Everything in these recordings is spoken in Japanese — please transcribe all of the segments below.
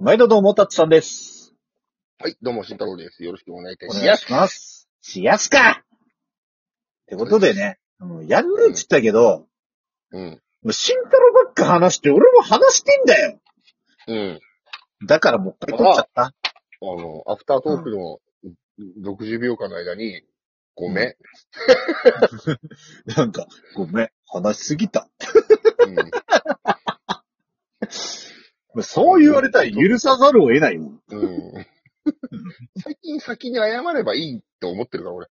毎度どうも、たつさんです。はい、どうも、慎太郎です。よろしくお願いいたお願いします。します。しやすかってことでね、うんやるねって言ったけど、うん。もう慎太郎ばっか話して、俺も話してんだようん。だからもう一回撮っちゃった。あの、アフタートークの60秒間の間に、ごめん。なんか、ごめん、話しすぎた。そう言われたら許さざるを得ないもん。うん。うん。最近先に謝ればいいって思ってるから、俺。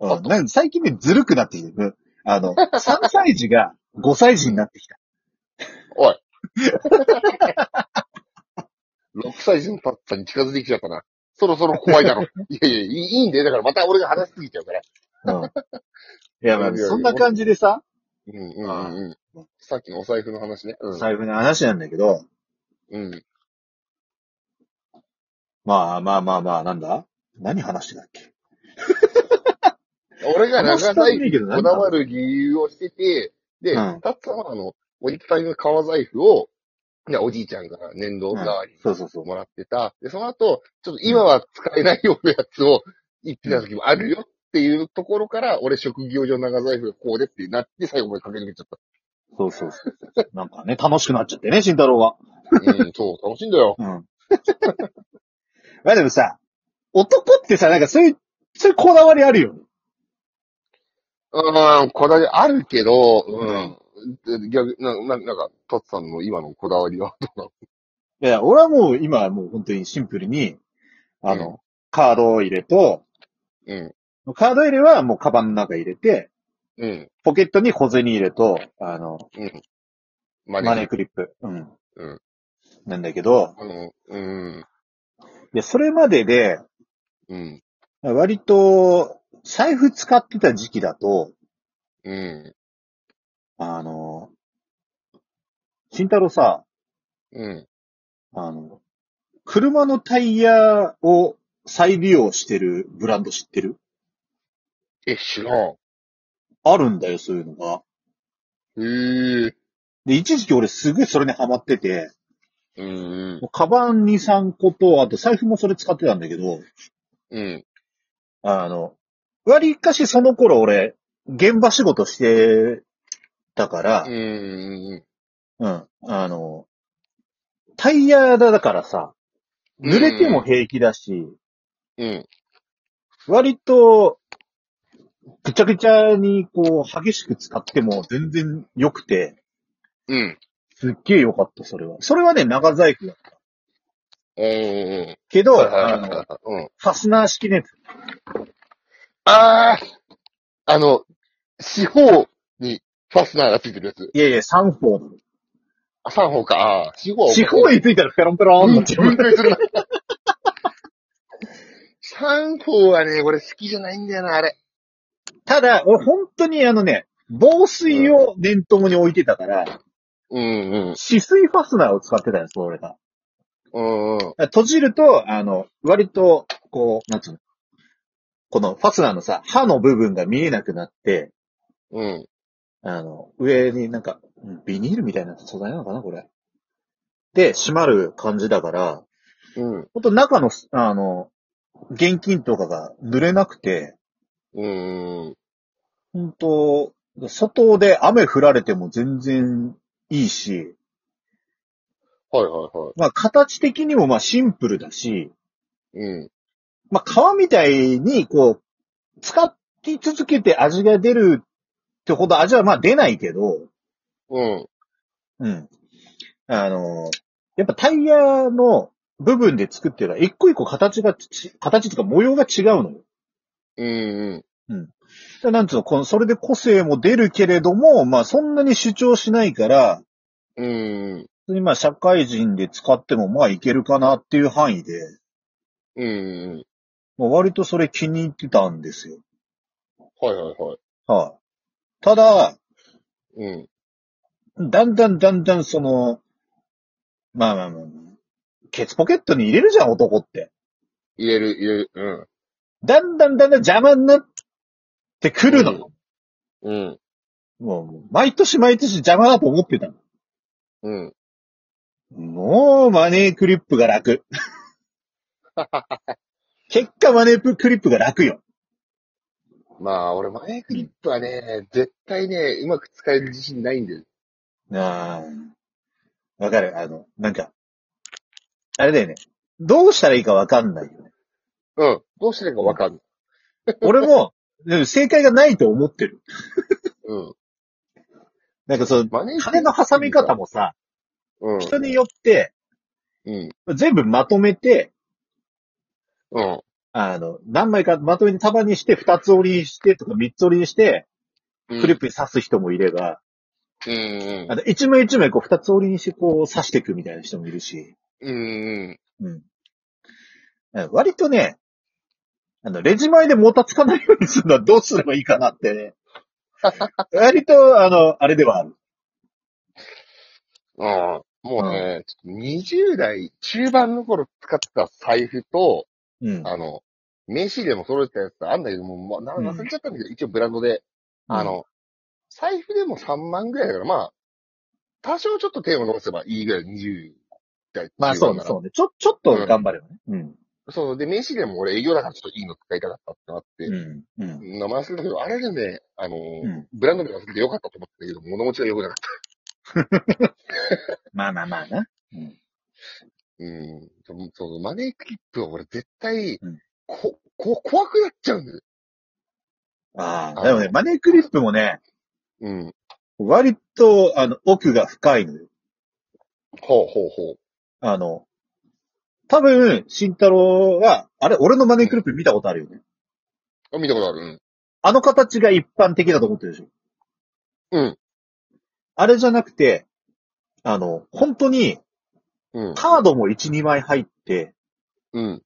うん、なんか最近ね、ずるくなってきてる。あの、3歳児が5歳児になってきた。おい。6歳児のパッツァに近づいてきちゃったな。そろそろ怖いだろ。いやいや、いいんだよ。だからまた俺が話しすぎちゃうから。うん。いや、まあ、そんな感じでさ、うんうんうんうん。さっきのお財布の話ね。うん。財布の話なんだけど、うん。まあまあまあまあ、なんだ？何話してたっけ？俺が長財布こだわる理由をしてて、で、うんたっさんはあの、おじさんの革財布を、いやおじいちゃんから年度代わりそうそうそうに。もらってた。で、その後、ちょっと今は使えないようなやつを言ってた時もあるよっていうところから、俺職業上長財布がこうでってなって最後まで駆け抜けちゃった。そうそうそう。なんかね、楽しくなっちゃってね、慎太郎は。うん、そう、楽しいんだよ。うん。まあでもさ、男ってさ、なんかそういう、そういうこだわりあるよね。うん、こだわりあるけど、うん。逆、な、ななんか、たっさんの今のこだわりはどうなの？いや、俺はもう今はもう本当にシンプルに、あの、うカード入れと、うん。カード入れはもうカバンの中入れて、うん。ポケットに小銭入れと、あの、うん。ママネークリップ。うん。うん。なんだけど、あの、うん。で、それまでで、うん。割と、財布使ってた時期だと、うん。あの、慎太郎さ、うん。あの、車のタイヤを再利用してるブランド知ってる？え、知らん。あるんだよ、そういうのが。へえ。で、一時期俺すごいそれにハマってて、うん。カバン2、3個と、あと財布もそれ使ってたんだけど、うん。あの、割かしその頃俺、現場仕事してたからう、ん。うん、あの、タイヤだからさ、濡れても平気だし、うん。割と、ぐちゃぐちゃにこう、激しく使っても全然良くて、うん。すっげえ良かった、それは。それはね、長財布だった。うん。けど、はいはいあの、うん。ファスナー式のやつ。あー、あの、四方にファスナーがついてるやつ。いやいや、3方。あ、三方か。あー四方は四方についたらペロンペロンになっちゃう。分解するな。三方はね、俺好きじゃないんだよな、あれ。ただ、俺本当にあのね、防水を念頭に置いてたから、うんうん。止水ファスナーを使ってたんです、俺が。うんうん。閉じると、あの、割と、こう、なんつうの？このファスナーのさ、刃の部分が見えなくなって、うん。あの、上になんか、うんビニールみたいな素材なのかな、これ。で、閉まる感じだから、うん。ほんと中の、あの、現金とかが濡れなくて、うん。ほんと、外で雨降られても全然いいし、はいはいはい。まあ形的にもまあシンプルだし、うん。まあ皮みたいにこう、使い続けて味が出るってほど味はまあ出ないけど、うん。うん。あの、やっぱタイヤの部分で作ってるから、一個一個形がち、形とか模様が違うのよ。うん。でなんつうの、この、それで個性も出るけれども、まあそんなに主張しないから、うん。普通にまあ社会人で使ってもまあいけるかなっていう範囲で、うん。まあ、割とそれ気に入ってたんですよ。はいはいはい。はい、ただ、うん。だんだんだんだんその、まあまあまあまあ、ケツポケットに入れるじゃん、男って。入れる、入れる。うん。だんだんだんだん邪魔になってくるの。うん。もう、毎年毎年邪魔だと思ってたの。うん。もう、マネークリップが楽。結果、マネークリップが楽よ。まあ、俺、マネークリップはね、絶対ね、うまく使える自信ないんだよ。ああ。わかる。あの、なんか、あれだよね。どうしたらいいかわかんないよね。うん。どうしたらいいかわかんない。俺も、でも正解がないと思ってる。うん。なんかそう、マネークリップ金の挟み方もさ、うん。人によって、うん。全部まとめて、うん。あの、何枚かまとめて束にして、二つ折りにしてとか三つ折りにして、うんクリップに刺す人もいれば、うんあと一枚一枚こう二つ折りにしてこう刺していくみたいな人もいるし、うん。うん。うん。割とね、あの、レジ前でもたつかないようにするのはどうすればいいかなってね。割と、あの、あれではある。うん。もうね、ちょっと20代中盤の頃使ってた財布と、うん。あの、名刺入れも揃えてたやつあんだけども、まあ、なうん忘れちゃったんだけど、一応ブランドで、あの、財布でも3万ぐらいだから、まあ、多少ちょっと手を伸ばせばいいぐらい、20代まあそうね、そうね。ちょ、ちょっと頑張ればね。うん。そう、で、名刺入れも俺営業だからちょっといいの使いたかったってなって、うん。うん。名前忘れたけど、あれでね、あのーうんブランド名忘れてよかったと思ったけど、物持ちが良くなかった。まあまあまあな。うん。うん。そうそう、マネークリップは俺絶対、うんこ、こ、怖くなっちゃうんだよ。ああ、でもね、マネークリップもね、うん。割と、あの、奥が深いのよ。ほうほうほう。あの、多分、慎太郎は、あれ、俺のマネークリップ見たことあるよね。あ、見たことある。うん。あの形が一般的だと思ってるでしょ。うん。あれじゃなくて、あの、本当に、うん。カードも1、2枚入って、うん。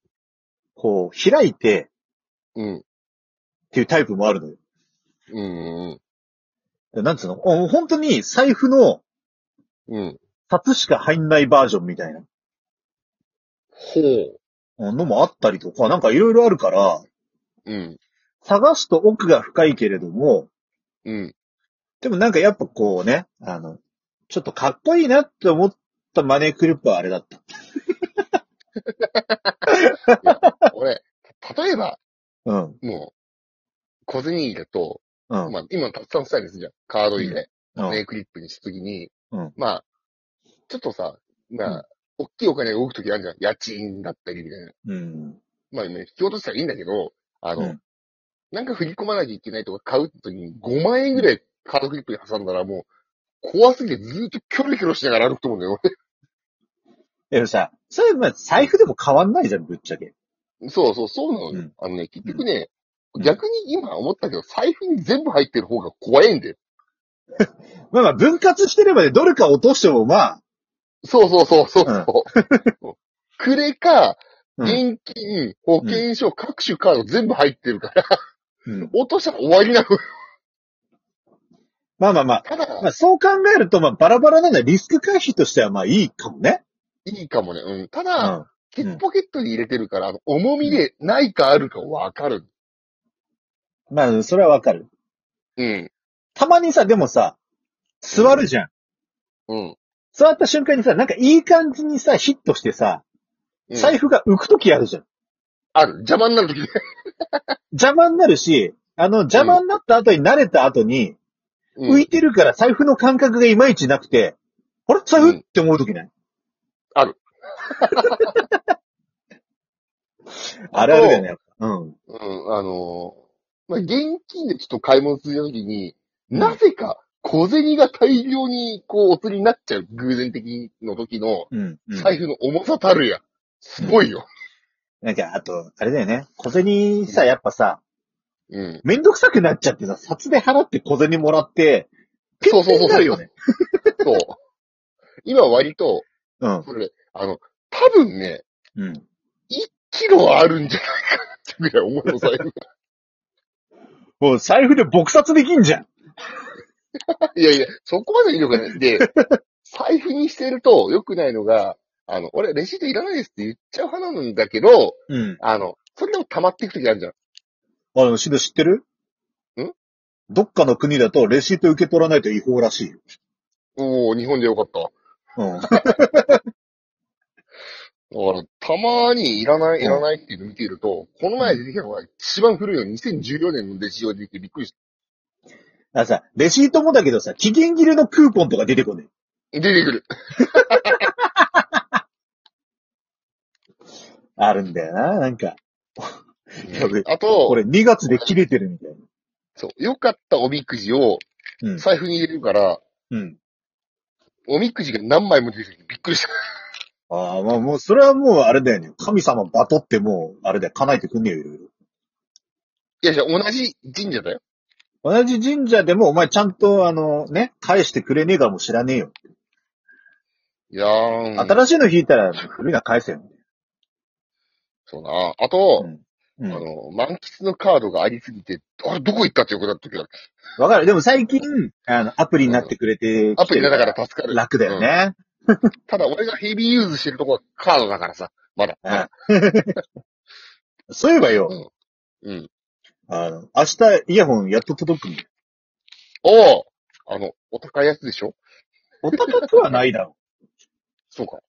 こう、開いてうん。っていうタイプもあるのよ。うん。うん。なんつうの？お本当に財布のうん。札しか入んないバージョンみたいなほう。のもあったりとか、なんかいろいろあるから、うん。探すと奥が深いけれども、うん。でもなんかやっぱこうね、あの、ちょっとかっこいいなって思ったマネークリップはあれだった。俺、例えば、うん。もう、小銭入れと、うん。まあ、今たくさんスタイルするじゃん。カード入れ、うんマネークリップにしたときに、うんまあ、ちょっとさ、まあ、うん大きいお金が動くときあるじゃん。家賃だったりみたいな。うん。まあ、ね、引き落としたらいいんだけど、あの、うんなんか振り込まなきゃいけないとか買うときに5万円ぐらいカードクリップに挟んだらもう、怖すぎてずーっとキョロキョロしながら歩くと思うんだよ、でもさ、それまあ財布でも変わんないじゃん、ぶっちゃけ。俺。そうそう、そうなのよ。うんあのね、結局ね、うん逆に今思ったけど、財布に全部入ってる方が怖いんだよ。まあまあ分割してればね、どれか落としてもまあ、そうそうそうそうそう。クレか、うん現金、保険証、各種カード全部入ってるから、うん落としたら終わりなのよ。まあまあまあ、ただ、まあそう考えると、まあバラバラなんだリスク回避としてはまあいいかもね。いいかもね。うん。たうだ、ん。ケツポケットに入れてるから、あの重みでないかあるかわかる。まあ、それはわかる。うん。たまにさ、でもさ、座るじゃん。うん。座った瞬間にさ、なんかいい感じにさ、ヒットしてさ、うん財布が浮くときあるじゃん。ある。邪魔になるときね。邪魔になるし、あの、邪魔になった後に慣れた後に、うん浮いてるから財布の感覚がいまいちなくて、あれ？財布、うんって思うときない？ある。あれあるよね。うん。うん。あのーまあ、現金でちょっと買い物するときに、うんなぜか小銭が大量にこうお釣りになっちゃう偶然的の時のうん。うん。財布の重さたるや。すごいよ。なんか、あと、あれだよね。小銭さ、やっぱさ、うん。めんどくさくなっちゃってさ、札で払って小銭もらって、そうそうそうそうなるよね。そう。今割と、うん。これ、あの、多分ね、うん。1キロあるんじゃないかなってぐらい重いの財布。もう財布で撲殺できんじゃん。いやいや、そこまでいいのかね。で、財布にしてると良くないのが、あの、俺、レシートいらないですって言っちゃう派なんだけど、うん。あの、それでも溜まっていくときあるじゃん。あの、シド知ってる？ん？どっかの国だとレシート受け取らないと違法らしいよ。おー、日本でよかった。うん。だから、たまにいらない、いらないっていうのを見ていると、この前出てきたのが一番古いの2014年のレジオで出てきてびっくりしあのさ、レシートもだけどさ、期限切れのクーポンとか出てこねた。出てくる。あるんだよな、なんか。やべあと、これ2月で切れてるみたいな。そう、良かったおみくじをうん。財布に入れるから、うん。おみくじが何枚も出てきてびっくりした。ああ、まあもう、それはもうあれだよね。神様バトってもう、あれだよ、叶えてくんねえよ、いろいろ。いやいや、同じ神社だよ。同じ神社でも、お前ちゃんと、あの、ね、返してくれねえかも知らねえよ。いやーん。新しいの引いたら、古いのは返せよ。そうな。あと、うんうん。あの、満喫のカードがありすぎて、あれ、どこ行ったって横だったけ？ど、わかる。でも最近、あの、アプリになってくれて、アプリだから助かる。楽だよね。ただ、俺がヘビーユーズしてるとこはカードだからさ、まだ。そういえばよ、うん。あの、明日イヤホンやっと届くんだよ。おおあの、お高いやつでしょ？お高くはないだろ そうか。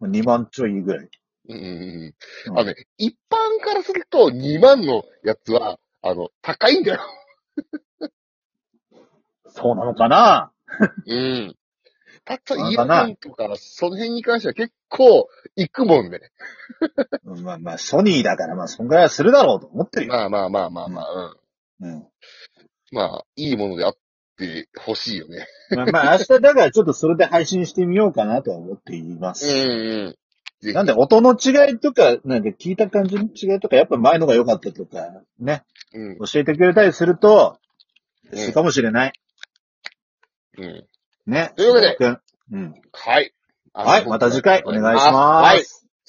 う。2万ちょいぐらい。うんうんうん。うんあのね、一般からすると2万のやつは、あの、高いんだよ。そうなのかな？うん。たったイヤそうかなホンとか、その辺に関しては結構行くもんね。まあまあ、ソニーだから、まあ、そんぐらいはするだろうと思ってるよ。まあまあまあまあまあ、うん。うん。まあ、いいものであってほしいよね。まあまあ、明日だからちょっとそれで配信してみようかなとは思っています。うんうん。なんで、音の違いとか、なんで聞いた感じの違いとか、やっぱ前のが良かったとか、ね、うん。教えてくれたりすると、うんいいかもしれない。うん。ね。というわけでうん。はい。はい、また次回お願いします。はい。